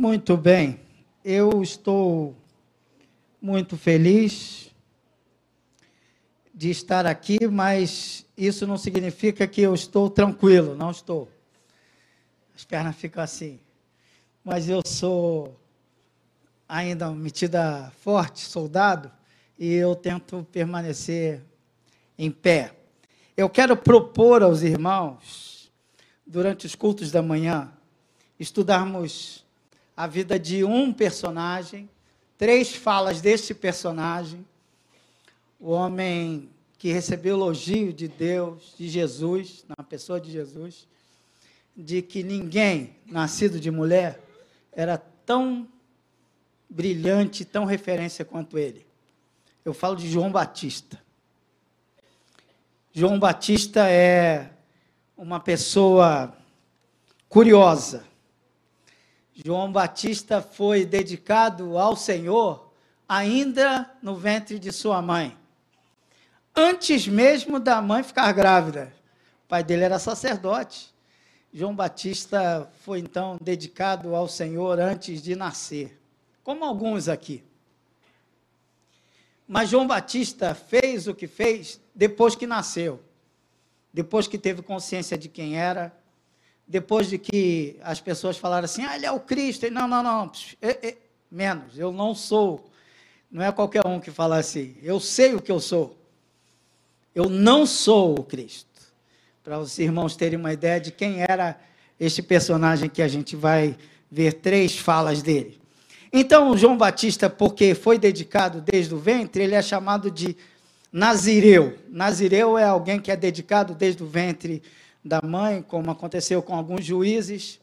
Muito bem. Eu estou muito feliz de estar aqui, mas isso não significa que eu estou tranquilo, não estou. As pernas ficam assim. Mas eu sou ainda metida forte, soldado, e eu tento permanecer em pé. Eu quero propor aos irmãos, durante os cultos da manhã, estudarmos a vida de um personagem, três falas deste personagem, o homem que recebeu elogio de Deus, de Jesus, na pessoa de Jesus, de que ninguém nascido de mulher era tão brilhante, tão referência quanto ele. Eu falo de João Batista. João Batista é uma pessoa curiosa, João Batista foi dedicado ao Senhor ainda no ventre de sua mãe. Antes mesmo da mãe ficar grávida. O pai dele era sacerdote. João Batista foi então dedicado ao Senhor antes de nascer, como alguns aqui. Mas João Batista fez o que fez depois que nasceu, depois que teve consciência de quem era, depois de que as pessoas falaram assim, ah, ele é o Cristo. Ele, não, não, não, é, é, menos, eu não sou. Não é qualquer um que fala assim. Eu sei o que eu sou. Eu não sou o Cristo. Para os irmãos terem uma ideia de quem era este personagem que a gente vai ver três falas dele. Então, João Batista, porque foi dedicado desde o ventre, ele é chamado de Nazireu. Nazireu é alguém que é dedicado desde o ventre da mãe, como aconteceu com alguns juízes.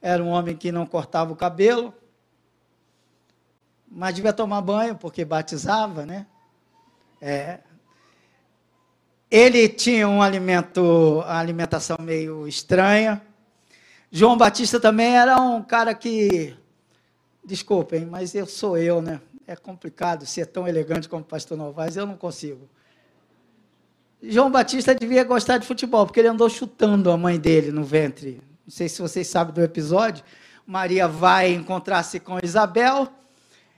Era um homem que não cortava o cabelo, mas devia tomar banho porque batizava, né? É. Ele tinha um alimento, alimentação meio estranha. João Batista também era um cara que, desculpem, mas eu sou eu, né? É complicado ser tão elegante como o pastor Novaes, eu não consigo. João Batista devia gostar de futebol, porque ele andou chutando a mãe dele no ventre. Não sei se vocês sabem do episódio. Maria vai encontrar-se com Isabel,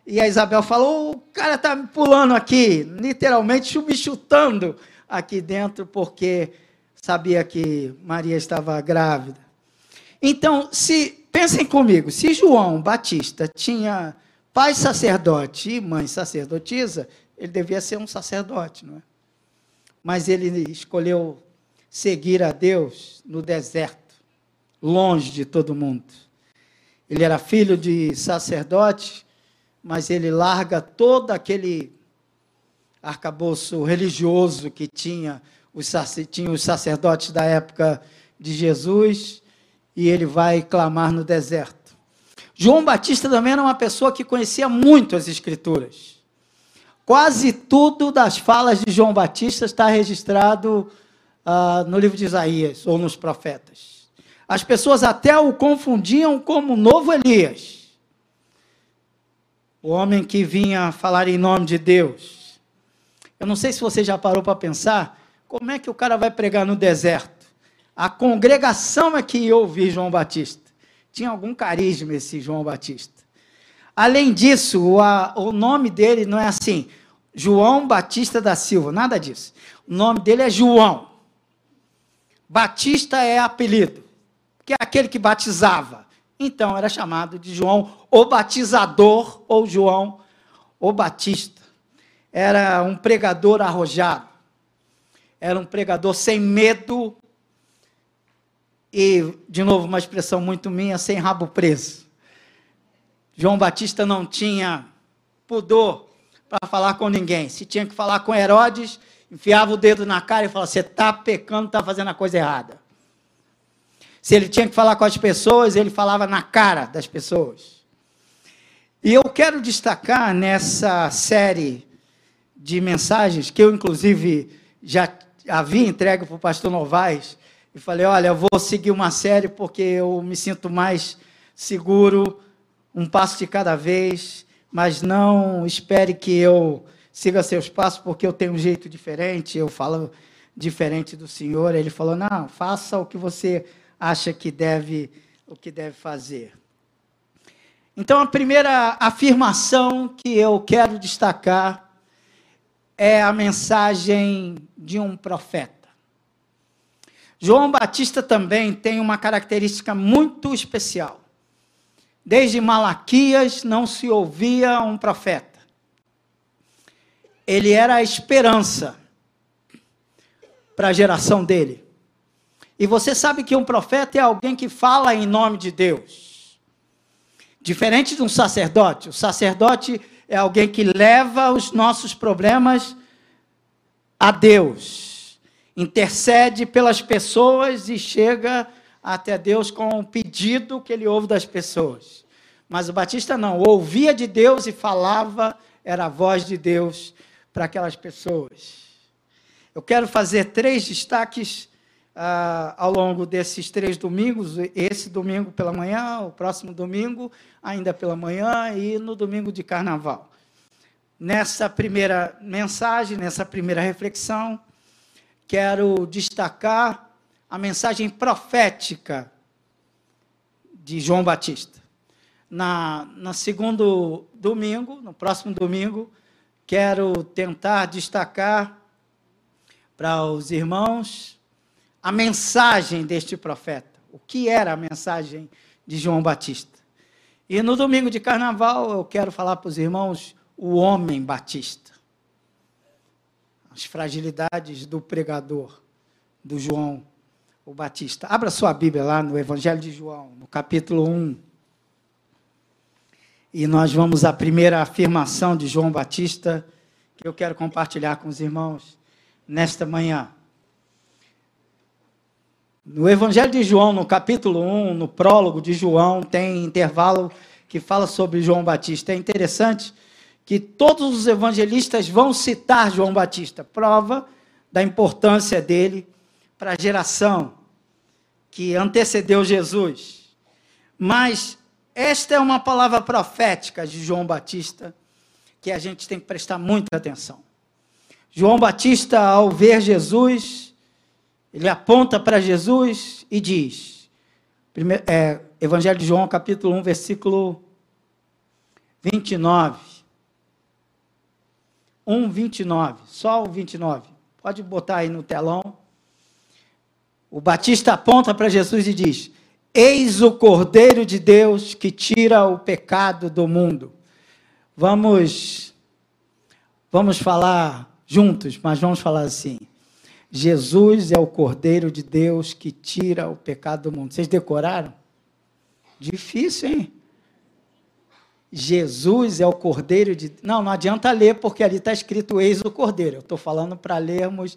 e a Isabel falou: o cara está me pulando aqui, literalmente me chutando aqui dentro, porque sabia que Maria estava grávida. Então, se pensem comigo, se João Batista tinha pai sacerdote e mãe sacerdotisa, ele devia ser um sacerdote, não é? Mas ele escolheu seguir a Deus no deserto, longe de todo mundo. Ele era filho de sacerdote, mas ele larga todo aquele arcabouço religioso que tinha os, tinha os sacerdotes da época de Jesus e ele vai clamar no deserto. João Batista também era uma pessoa que conhecia muito as Escrituras. Quase tudo das falas de João Batista está registrado uh, no livro de Isaías ou nos profetas. As pessoas até o confundiam como novo Elias, o homem que vinha falar em nome de Deus. Eu não sei se você já parou para pensar como é que o cara vai pregar no deserto. A congregação é que ia ouvir João Batista. Tinha algum carisma esse João Batista. Além disso, o, a, o nome dele não é assim, João Batista da Silva, nada disso. O nome dele é João. Batista é apelido, que é aquele que batizava. Então era chamado de João o Batizador ou João o Batista. Era um pregador arrojado. Era um pregador sem medo e, de novo, uma expressão muito minha, sem rabo preso. João Batista não tinha pudor para falar com ninguém. Se tinha que falar com Herodes, enfiava o dedo na cara e falava: Você está pecando, está fazendo a coisa errada. Se ele tinha que falar com as pessoas, ele falava na cara das pessoas. E eu quero destacar nessa série de mensagens, que eu, inclusive, já havia entregue para o pastor Novaes, e falei: Olha, eu vou seguir uma série porque eu me sinto mais seguro um passo de cada vez, mas não espere que eu siga seus passos, porque eu tenho um jeito diferente, eu falo diferente do Senhor. Ele falou: não, faça o que você acha que deve, o que deve fazer. Então, a primeira afirmação que eu quero destacar é a mensagem de um profeta. João Batista também tem uma característica muito especial. Desde Malaquias não se ouvia um profeta. Ele era a esperança para a geração dele. E você sabe que um profeta é alguém que fala em nome de Deus. Diferente de um sacerdote. O sacerdote é alguém que leva os nossos problemas a Deus. Intercede pelas pessoas e chega até Deus com um pedido que ele ouve das pessoas. Mas o Batista não, ouvia de Deus e falava, era a voz de Deus para aquelas pessoas. Eu quero fazer três destaques uh, ao longo desses três domingos: esse domingo pela manhã, o próximo domingo, ainda pela manhã, e no domingo de carnaval. Nessa primeira mensagem, nessa primeira reflexão, quero destacar a mensagem profética de João Batista. Na, no segundo domingo, no próximo domingo, quero tentar destacar para os irmãos a mensagem deste profeta. O que era a mensagem de João Batista? E no domingo de carnaval eu quero falar para os irmãos o homem batista. As fragilidades do pregador, do João o Batista. Abra sua Bíblia lá no Evangelho de João, no capítulo 1. E nós vamos à primeira afirmação de João Batista, que eu quero compartilhar com os irmãos nesta manhã. No Evangelho de João, no capítulo 1, no prólogo de João, tem intervalo que fala sobre João Batista. É interessante que todos os evangelistas vão citar João Batista, prova da importância dele para a geração que antecedeu Jesus. Mas esta é uma palavra profética de João Batista que a gente tem que prestar muita atenção. João Batista, ao ver Jesus, ele aponta para Jesus e diz, primeiro, é, Evangelho de João, capítulo 1, versículo 29. 1, 29, só o 29. Pode botar aí no telão. O Batista aponta para Jesus e diz: Eis o Cordeiro de Deus que tira o pecado do mundo. Vamos vamos falar juntos, mas vamos falar assim. Jesus é o Cordeiro de Deus que tira o pecado do mundo. Vocês decoraram? Difícil, hein? Jesus é o Cordeiro de. Não, não adianta ler, porque ali está escrito eis o Cordeiro. Eu estou falando para lermos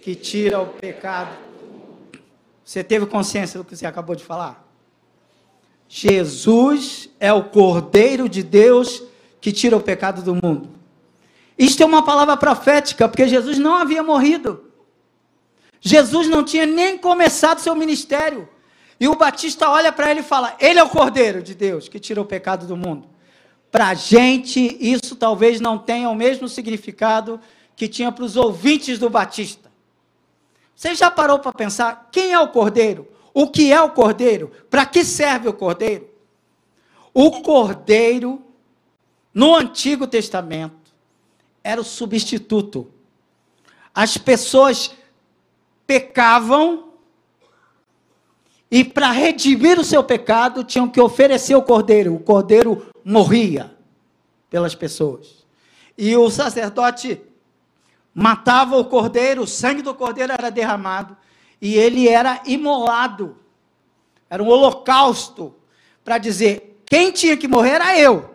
que tira o pecado. Você teve consciência do que você acabou de falar? Jesus é o Cordeiro de Deus que tira o pecado do mundo. Isto é uma palavra profética, porque Jesus não havia morrido. Jesus não tinha nem começado seu ministério. E o Batista olha para ele e fala: Ele é o Cordeiro de Deus que tira o pecado do mundo. Para a gente, isso talvez não tenha o mesmo significado que tinha para os ouvintes do Batista. Você já parou para pensar quem é o Cordeiro? O que é o Cordeiro? Para que serve o Cordeiro? O Cordeiro, no Antigo Testamento, era o substituto. As pessoas pecavam e para redimir o seu pecado, tinham que oferecer o cordeiro. O cordeiro morria pelas pessoas. E o sacerdote matava o cordeiro, o sangue do cordeiro era derramado. E ele era imolado. Era um holocausto. Para dizer: quem tinha que morrer era eu.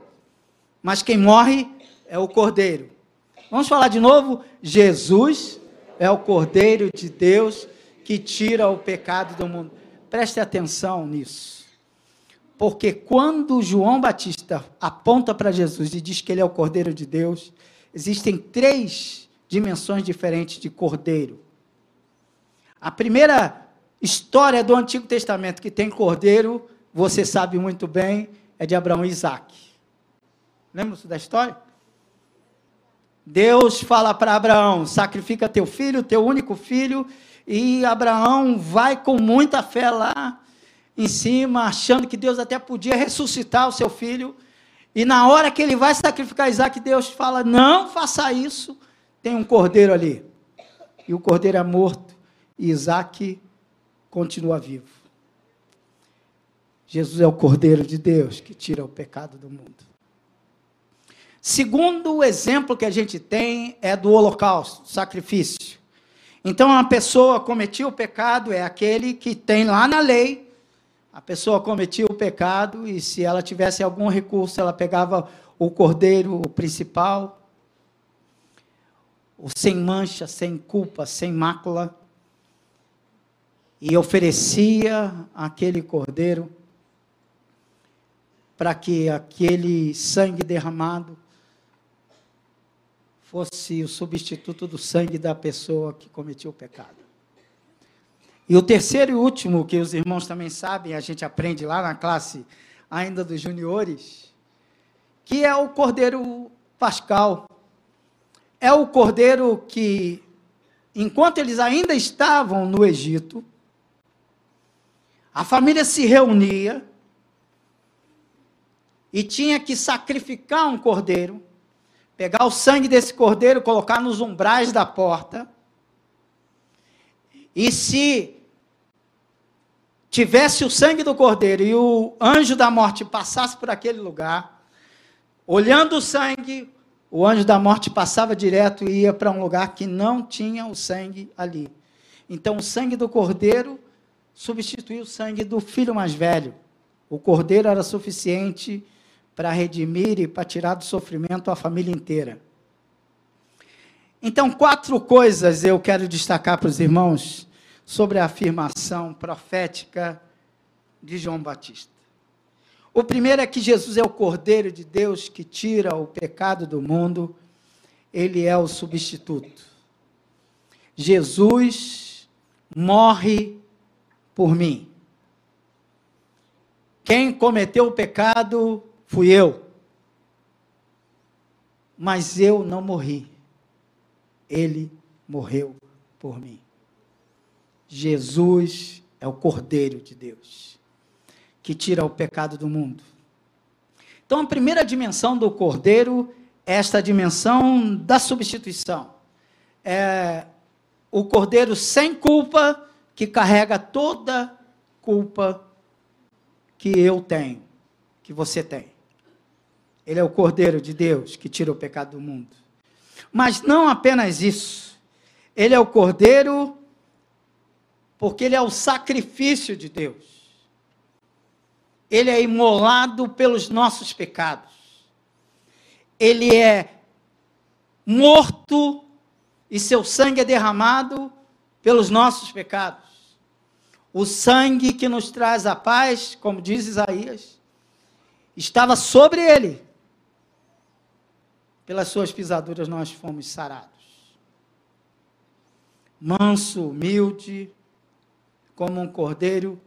Mas quem morre é o cordeiro. Vamos falar de novo? Jesus é o cordeiro de Deus que tira o pecado do mundo. Preste atenção nisso. Porque quando João Batista aponta para Jesus e diz que ele é o Cordeiro de Deus, existem três dimensões diferentes de cordeiro. A primeira história do Antigo Testamento que tem cordeiro, você sabe muito bem, é de Abraão e Isaac. Lembra-se da história? Deus fala para Abraão: sacrifica teu filho, teu único filho, e Abraão vai com muita fé lá em cima, achando que Deus até podia ressuscitar o seu filho. E na hora que ele vai sacrificar Isaac, Deus fala: Não faça isso, tem um cordeiro ali. E o cordeiro é morto, e Isaac continua vivo. Jesus é o cordeiro de Deus que tira o pecado do mundo. Segundo o exemplo que a gente tem é do holocausto, sacrifício. Então, uma pessoa cometia o pecado, é aquele que tem lá na lei, a pessoa cometia o pecado e se ela tivesse algum recurso, ela pegava o cordeiro principal, sem mancha, sem culpa, sem mácula, e oferecia aquele cordeiro para que aquele sangue derramado fosse o substituto do sangue da pessoa que cometia o pecado. E o terceiro e último, que os irmãos também sabem, a gente aprende lá na classe ainda dos juniores, que é o cordeiro pascal. É o cordeiro que, enquanto eles ainda estavam no Egito, a família se reunia e tinha que sacrificar um cordeiro pegar o sangue desse cordeiro, colocar nos umbrais da porta, e se tivesse o sangue do cordeiro e o anjo da morte passasse por aquele lugar, olhando o sangue, o anjo da morte passava direto e ia para um lugar que não tinha o sangue ali. Então, o sangue do cordeiro substituiu o sangue do filho mais velho. O cordeiro era suficiente para redimir e para tirar do sofrimento a família inteira. Então, quatro coisas eu quero destacar para os irmãos sobre a afirmação profética de João Batista. O primeiro é que Jesus é o Cordeiro de Deus que tira o pecado do mundo, ele é o substituto. Jesus morre por mim. Quem cometeu o pecado fui eu. Mas eu não morri. Ele morreu por mim. Jesus é o Cordeiro de Deus, que tira o pecado do mundo. Então, a primeira dimensão do Cordeiro é esta dimensão da substituição. É o Cordeiro sem culpa, que carrega toda culpa que eu tenho, que você tem. Ele é o Cordeiro de Deus que tira o pecado do mundo. Mas não apenas isso. Ele é o Cordeiro porque ele é o sacrifício de Deus. Ele é imolado pelos nossos pecados. Ele é morto e seu sangue é derramado pelos nossos pecados. O sangue que nos traz a paz, como diz Isaías, estava sobre ele pelas suas pisaduras nós fomos sarados. Manso, humilde, como um cordeiro,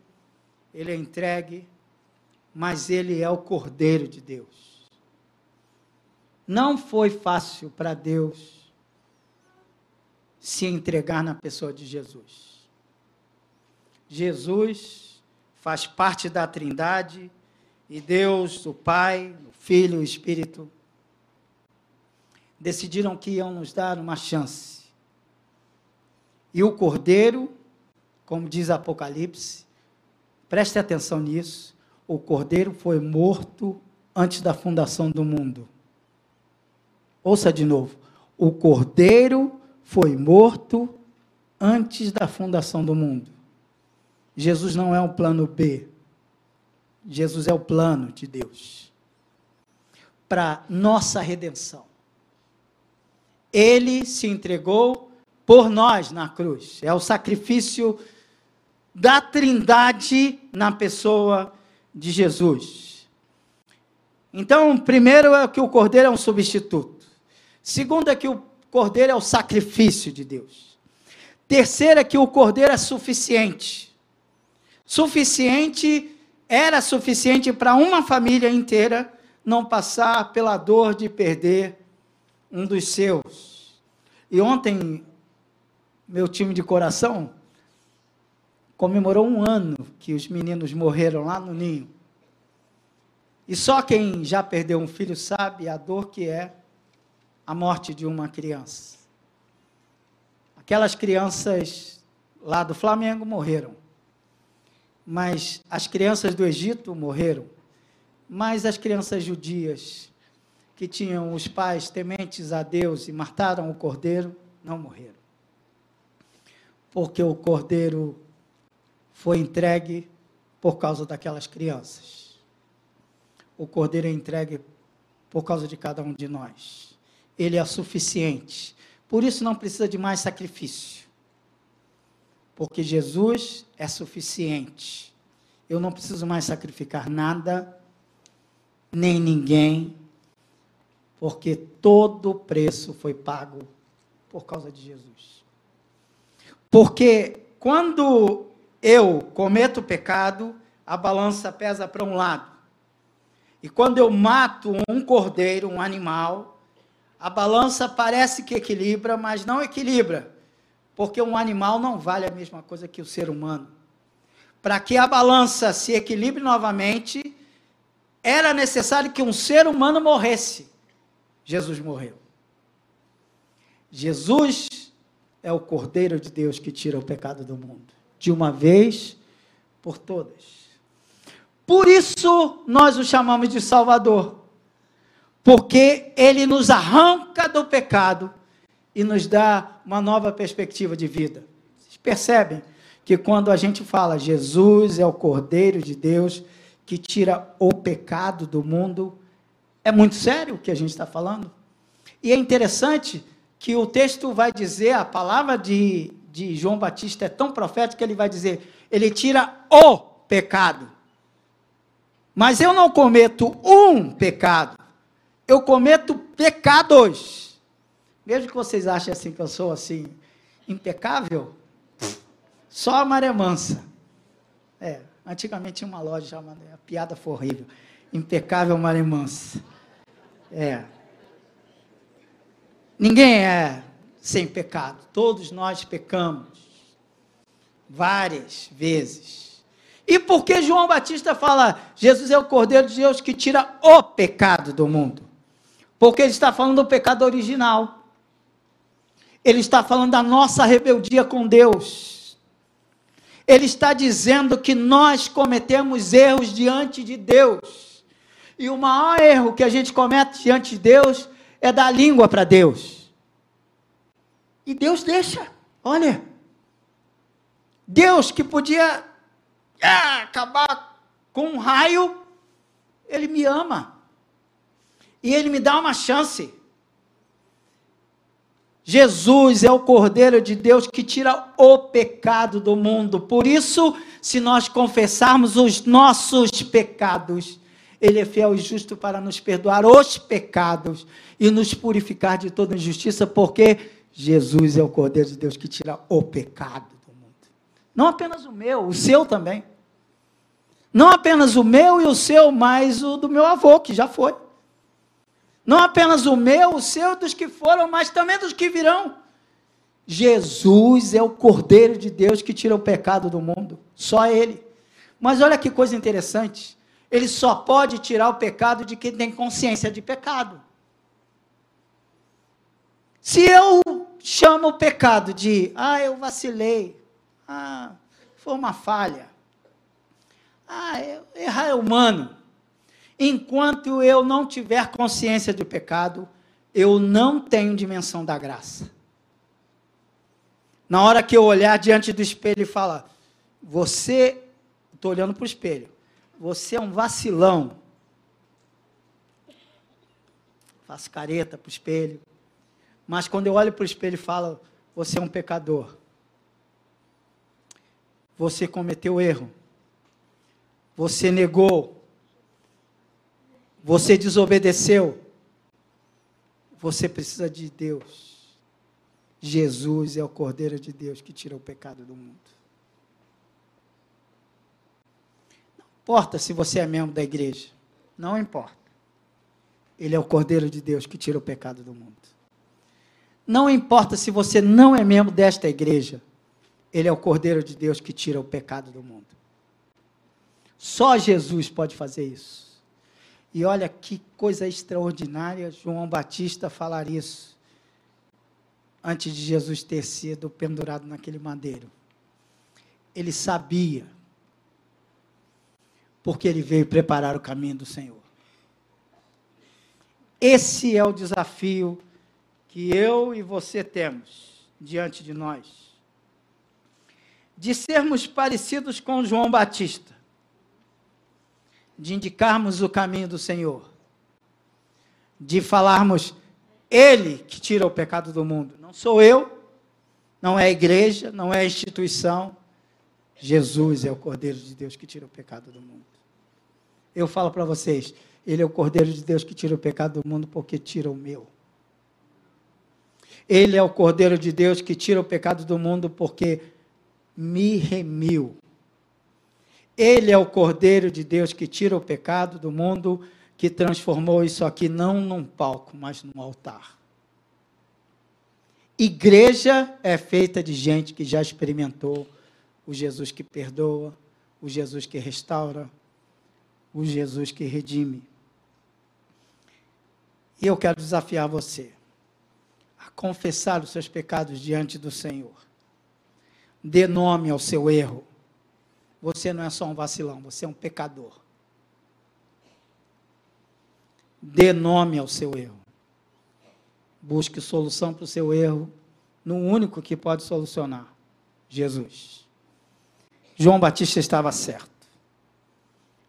ele é entregue, mas ele é o cordeiro de Deus. Não foi fácil para Deus se entregar na pessoa de Jesus. Jesus faz parte da Trindade e Deus, o Pai, o Filho e o Espírito decidiram que iam nos dar uma chance. E o cordeiro, como diz Apocalipse, preste atenção nisso, o cordeiro foi morto antes da fundação do mundo. Ouça de novo. O cordeiro foi morto antes da fundação do mundo. Jesus não é um plano B. Jesus é o plano de Deus para nossa redenção. Ele se entregou por nós na cruz. É o sacrifício da Trindade na pessoa de Jesus. Então, primeiro é que o cordeiro é um substituto. Segundo é que o cordeiro é o sacrifício de Deus. Terceiro é que o cordeiro é suficiente. Suficiente, era suficiente para uma família inteira não passar pela dor de perder um dos seus. E ontem, meu time de coração comemorou um ano que os meninos morreram lá no ninho. E só quem já perdeu um filho sabe a dor que é a morte de uma criança. Aquelas crianças lá do Flamengo morreram. Mas as crianças do Egito morreram. Mas as crianças judias que tinham os pais tementes a Deus e mataram o cordeiro não morreram. Porque o cordeiro foi entregue por causa daquelas crianças. O cordeiro é entregue por causa de cada um de nós. Ele é suficiente. Por isso não precisa de mais sacrifício. Porque Jesus é suficiente. Eu não preciso mais sacrificar nada, nem ninguém, porque todo o preço foi pago por causa de Jesus. Porque quando eu cometo pecado, a balança pesa para um lado. E quando eu mato um cordeiro, um animal, a balança parece que equilibra, mas não equilibra. Porque um animal não vale a mesma coisa que o ser humano. Para que a balança se equilibre novamente, era necessário que um ser humano morresse. Jesus morreu. Jesus é o Cordeiro de Deus que tira o pecado do mundo de uma vez por todas. Por isso nós o chamamos de Salvador, porque ele nos arranca do pecado e nos dá uma nova perspectiva de vida. Vocês percebem que quando a gente fala Jesus é o Cordeiro de Deus que tira o pecado do mundo, é muito sério o que a gente está falando. E é interessante que o texto vai dizer, a palavra de, de João Batista é tão profético que ele vai dizer: ele tira o pecado. Mas eu não cometo um pecado, eu cometo pecados. Mesmo que vocês achem assim que eu sou assim impecável, só a maré mansa. É, antigamente tinha uma loja chamada, a piada foi horrível, impecável maré mansa. É. Ninguém é sem pecado. Todos nós pecamos várias vezes. E por que João Batista fala Jesus é o Cordeiro de Deus que tira o pecado do mundo? Porque ele está falando do pecado original. Ele está falando da nossa rebeldia com Deus. Ele está dizendo que nós cometemos erros diante de Deus. E o maior erro que a gente comete diante de Deus é dar língua para Deus. E Deus deixa. Olha. Deus que podia ah, acabar com um raio, Ele me ama. E Ele me dá uma chance. Jesus é o Cordeiro de Deus que tira o pecado do mundo. Por isso, se nós confessarmos os nossos pecados, Ele é fiel e justo para nos perdoar os pecados e nos purificar de toda injustiça, porque Jesus é o Cordeiro de Deus que tira o pecado do mundo. Não apenas o meu, o seu também. Não apenas o meu e o seu, mas o do meu avô, que já foi. Não apenas o meu, o seu, dos que foram, mas também dos que virão. Jesus é o Cordeiro de Deus que tira o pecado do mundo. Só Ele. Mas olha que coisa interessante. Ele só pode tirar o pecado de quem tem consciência de pecado. Se eu chamo o pecado de, ah, eu vacilei, ah, foi uma falha, ah, errar é humano. Enquanto eu não tiver consciência do pecado, eu não tenho dimensão da graça. Na hora que eu olhar diante do espelho e falar, você, estou olhando para o espelho, você é um vacilão. Faço careta para o espelho. Mas quando eu olho para o espelho e falo, você é um pecador. Você cometeu erro. você negou, você desobedeceu, você precisa de Deus. Jesus é o Cordeiro de Deus que tira o pecado do mundo. Não importa se você é membro da igreja, não importa. Ele é o Cordeiro de Deus que tira o pecado do mundo. Não importa se você não é membro desta igreja, ele é o Cordeiro de Deus que tira o pecado do mundo. Só Jesus pode fazer isso. E olha que coisa extraordinária João Batista falar isso antes de Jesus ter sido pendurado naquele madeiro. Ele sabia, porque ele veio preparar o caminho do Senhor. Esse é o desafio que eu e você temos diante de nós. De sermos parecidos com João Batista de indicarmos o caminho do Senhor, de falarmos, Ele que tira o pecado do mundo. Não sou eu, não é a igreja, não é a instituição. Jesus é o Cordeiro de Deus que tira o pecado do mundo. Eu falo para vocês, Ele é o Cordeiro de Deus que tira o pecado do mundo porque tira o meu. Ele é o Cordeiro de Deus que tira o pecado do mundo porque me remiu ele é o Cordeiro de Deus que tira o pecado do mundo, que transformou isso aqui não num palco, mas num altar. Igreja é feita de gente que já experimentou o Jesus que perdoa, o Jesus que restaura, o Jesus que redime. E eu quero desafiar você a confessar os seus pecados diante do Senhor. Dê nome ao seu erro você não é só um vacilão, você é um pecador. Dê nome ao seu erro. Busque solução para o seu erro no único que pode solucionar: Jesus. João Batista estava certo.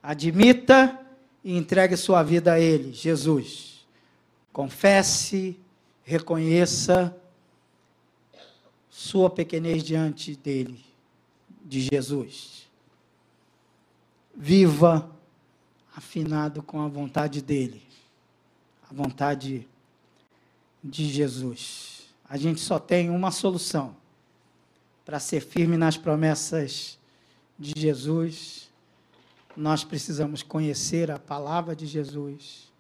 Admita e entregue sua vida a Ele, Jesus. Confesse, reconheça sua pequenez diante dele, de Jesus viva afinado com a vontade dele, a vontade de Jesus. A gente só tem uma solução para ser firme nas promessas de Jesus. Nós precisamos conhecer a palavra de Jesus.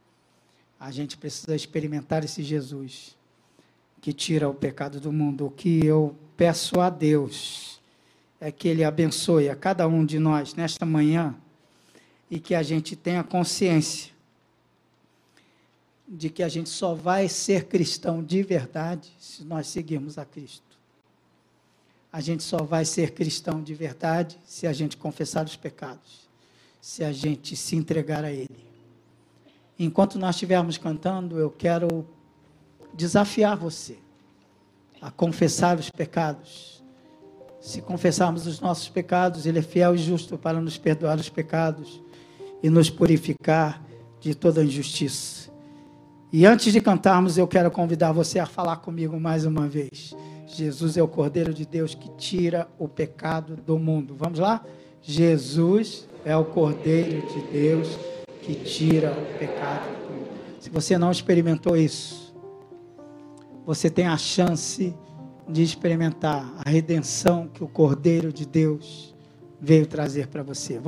A gente precisa experimentar esse Jesus que tira o pecado do mundo. O que eu peço a Deus é que Ele abençoe a cada um de nós nesta manhã e que a gente tenha consciência de que a gente só vai ser cristão de verdade se nós seguirmos a Cristo. A gente só vai ser cristão de verdade se a gente confessar os pecados, se a gente se entregar a Ele. Enquanto nós estivermos cantando, eu quero desafiar você a confessar os pecados. Se confessarmos os nossos pecados, Ele é fiel e justo para nos perdoar os pecados e nos purificar de toda injustiça. E antes de cantarmos, eu quero convidar você a falar comigo mais uma vez. Jesus é o Cordeiro de Deus que tira o pecado do mundo. Vamos lá? Jesus é o Cordeiro de Deus que tira o pecado do mundo. Se você não experimentou isso, você tem a chance de experimentar a redenção que o Cordeiro de Deus veio trazer para você. Vamos